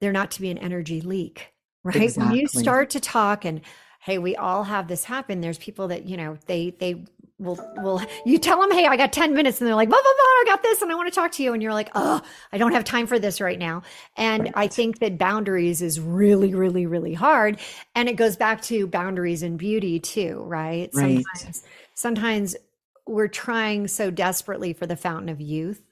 Speaker 1: there not to be an energy leak, right? Exactly. When you start to talk and, hey, we all have this happen. There's people that, you know, they, they, will will you tell them hey i got 10 minutes and they're like blah blah blah i got this and i want to talk to you and you're like oh i don't have time for this right now and right. i think that boundaries is really really really hard and it goes back to boundaries and beauty too right,
Speaker 2: right.
Speaker 1: sometimes sometimes we're trying so desperately for the fountain of youth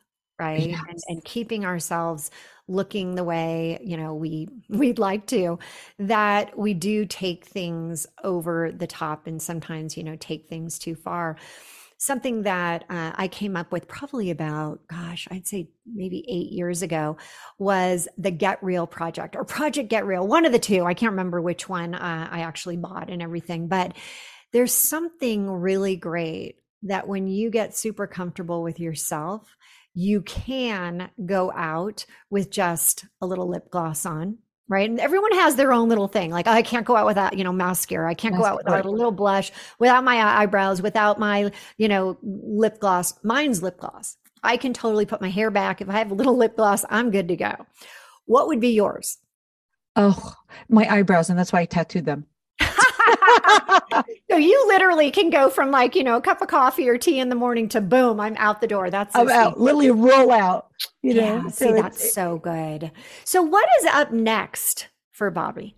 Speaker 1: right? Yes. and, and keeping ourselves looking the way you know we we'd like to that we do take things over the top and sometimes you know take things too far. Something that uh, i came up with probably about gosh i'd say maybe eight years ago was the get real project or project get real one of the two. I can't remember which one uh, i actually bought and everything but there's something really great that when you get super comfortable with yourself, you can go out with just a little lip gloss on, right? And everyone has their own little thing. Like oh, I can't go out without, you know, mascara. I can't go out without a little blush, without my eyebrows, without my, you know, lip gloss. Mine's lip gloss. I can totally put my hair back. If I have a little lip gloss, I'm good to go. What would be yours?
Speaker 2: Oh, my eyebrows. And that's why I tattooed them.
Speaker 1: So you literally can go from like, you know, a cup of coffee or tea in the morning to boom, I'm out the door. That's
Speaker 2: so I'm out, literally roll out. You know,
Speaker 1: yeah, so see, that's so good. So what is up next for Bobbi?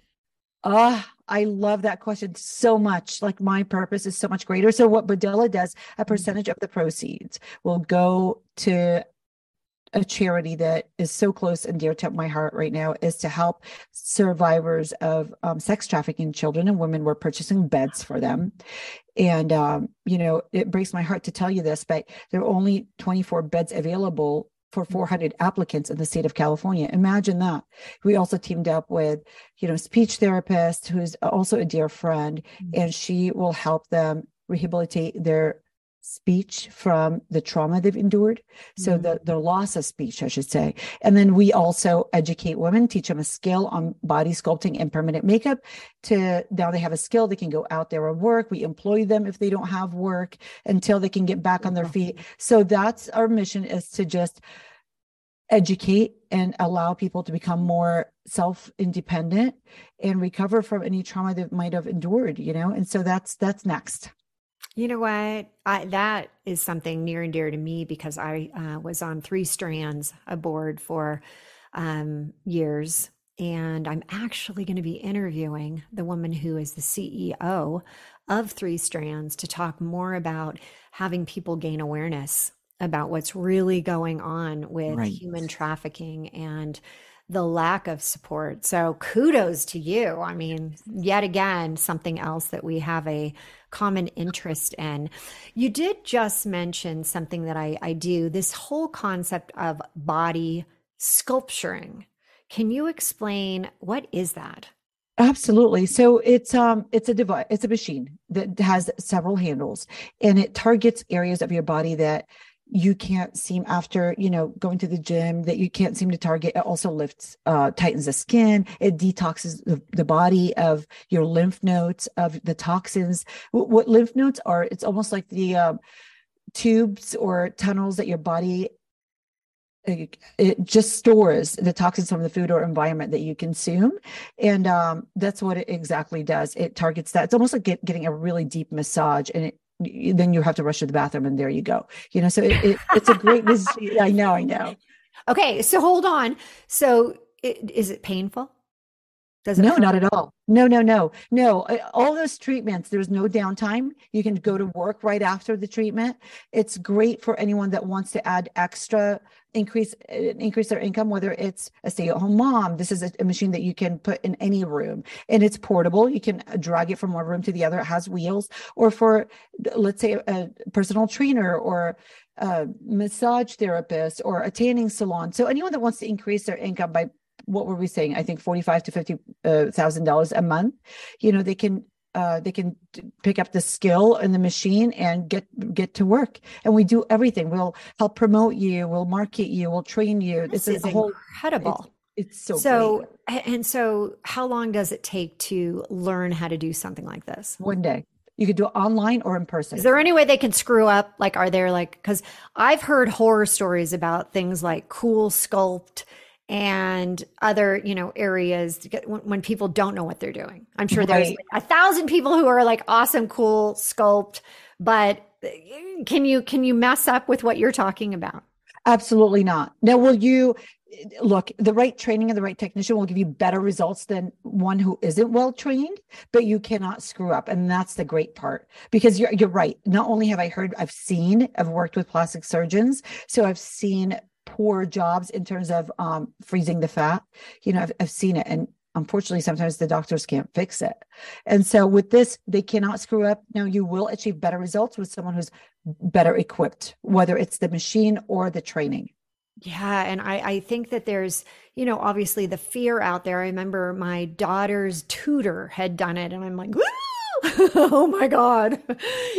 Speaker 2: Ah, uh, I love that question so much. Like my purpose is so much greater. So what Bodela does, a mm-hmm. percentage of the proceeds will go to a charity that is so close and dear to my heart right now is to help survivors of um, sex trafficking children and women. We're purchasing beds for them. And, um, you know, it breaks my heart to tell you this, but there are only 24 beds available for 400 applicants in the state of California. Imagine that. We also teamed up with, you know, speech therapist who's also a dear friend, mm-hmm. and she will help them rehabilitate their speech from the trauma they've endured. So mm-hmm. the, the loss of speech i should say. And then we also educate women teach them a skill on body sculpting and permanent makeup to now they have a skill they can go out there and work. We employ them if they don't have work until they can get back on their feet. So that's our mission is to just educate and allow people to become more self independent and recover from any trauma they might have endured you know? And so that's that's next
Speaker 1: you know what? I, that is something near and dear to me because I uh, was on Three Strands aboard for um, years. And I'm actually going to be interviewing the woman who is the CEO of Three Strands to talk more about having people gain awareness about what's really going on with right. human trafficking and the lack of support. So kudos to you. I mean, yet again, something else that we have a common interest in. You did just mention something that I, I do this whole concept of body sculpturing. Can you explain what is that?
Speaker 2: Absolutely. So it's um it's a device, it's a machine that has several handles and it targets areas of your body that you can't seem after you know going to the gym that you can't seem to target. It also lifts uh tightens the skin. It detoxes the, the body of your lymph nodes of the toxins. What, what lymph nodes are it's almost like the um, tubes or tunnels that your body it just stores the toxins from the food or environment that you consume. And um, that's what it exactly does. It targets that. It's almost like get, getting a really deep massage and it then you have to rush to the bathroom and there you go. You know so it, it, it's a great i know i know.
Speaker 1: Okay so hold on. So it, is it painful?
Speaker 2: Does it no hurt? not at all. No no no. No all those treatments there's no downtime. You can go to work right after the treatment. It's great for anyone that wants to add extra increase increase their income whether it's a stay-at-home mom. This is a, a, machine that you can put in any room and it's portable. You can drag it from one room to the other. It has wheels. Or for let's say a personal trainer or a massage therapist or a tanning salon. So anyone that wants to increase their income by what were we saying? I think 45 to 50 uh, dollars a month you know they can uh, they can pick up the skill in the machine and get get to work. And we do everything. We'll help promote you. We'll market you. We'll train you.
Speaker 1: This is whole,
Speaker 2: incredible. It's, it's so
Speaker 1: so. Great. And so, how long does it take to learn how to do something like this?
Speaker 2: One day. You could do it online or in person.
Speaker 1: Is there any way they can screw up? Like, are there like, because I've heard horror stories about things like CoolSculpt and other you know areas when, when, people don't know what they're doing. I'm sure there's like a thousand people who are like awesome cool sculpt but uh, can you can you mess up with what you're talking about?
Speaker 2: Absolutely not. Now will you look the right training and the right technician will give you better results than one who isn't well trained but you cannot screw up and that's the great part because you're you're right. Not only have i heard i've seen i've worked with plastic surgeons so i've seen poor jobs in terms of um, freezing the fat. You know, I've, I've seen it. And unfortunately, sometimes the doctors can't fix it. And so with this, they cannot screw up. Now, you will achieve better results with someone who's better equipped, whether it's the machine or the training.
Speaker 1: Yeah. And I, I think that there's, you know, obviously the fear out there. I remember my daughter's tutor had done it, and I'm like, oh my God.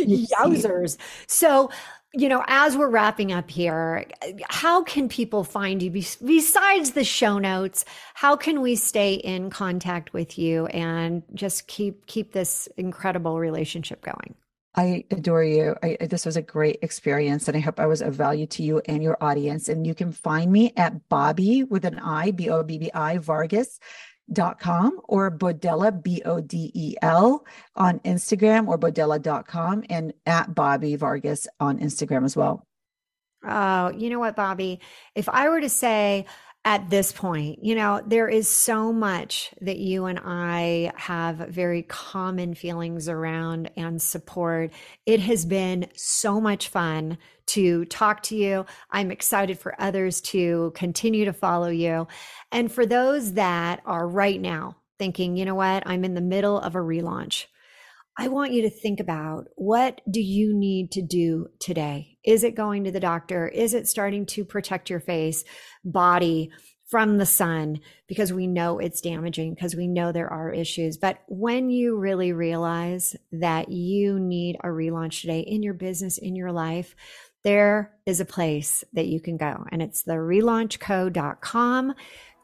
Speaker 1: Yowzers. So, you know, as we're wrapping up here, how can people find you besides the show notes? How can we stay in contact with you and just keep keep this incredible relationship going?
Speaker 2: I adore you. I, this was a great experience, and I hope I was of value to you and your audience. And you can find me at Bobbi with an I, B O B B I Vargas dot com or Bodela, B O D E L on Instagram or bodela.com and at Bobbi Vargas on Instagram as well.
Speaker 1: Oh, you know what, Bobbi? If I were to say, at this point. You know, there is so much that you and I have very common feelings around and support. It has been so much fun to talk to you. I'm excited for others to continue to follow you. And for those that are right now thinking, you know what, I'm in the middle of a relaunch. I want you to think about what do you need to do today? Is it going to the doctor? Is it starting to protect your face, body from the sun because we know it's damaging because we know there are issues. But when you really realize that you need a relaunch today in your business, in your life, there is a place that you can go and it's the relaunchco.com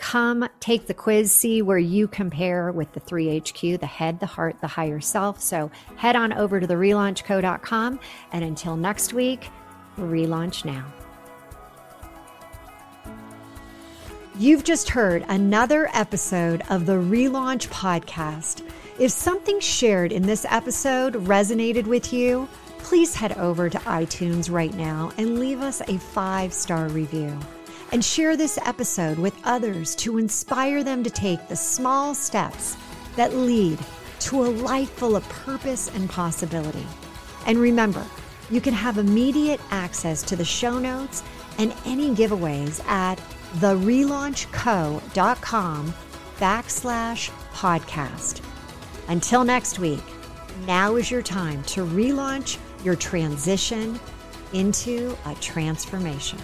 Speaker 1: Come take the quiz, see where you compare with the 3HQ, the head, the heart, the higher self. So head on over to the relaunchco.com. And until next week, relaunch now. You've just heard another episode of the Relaunch Podcast. If something shared in this episode resonated with you, please head over to iTunes right now and leave us a five star review and share this episode with others to inspire them to take the small steps that lead to a life full of purpose and possibility. And remember, you can have immediate access to the show notes and any giveaways at therelaunchco.com backslash podcast. Until next week, now is your time to relaunch your transition into a transformation.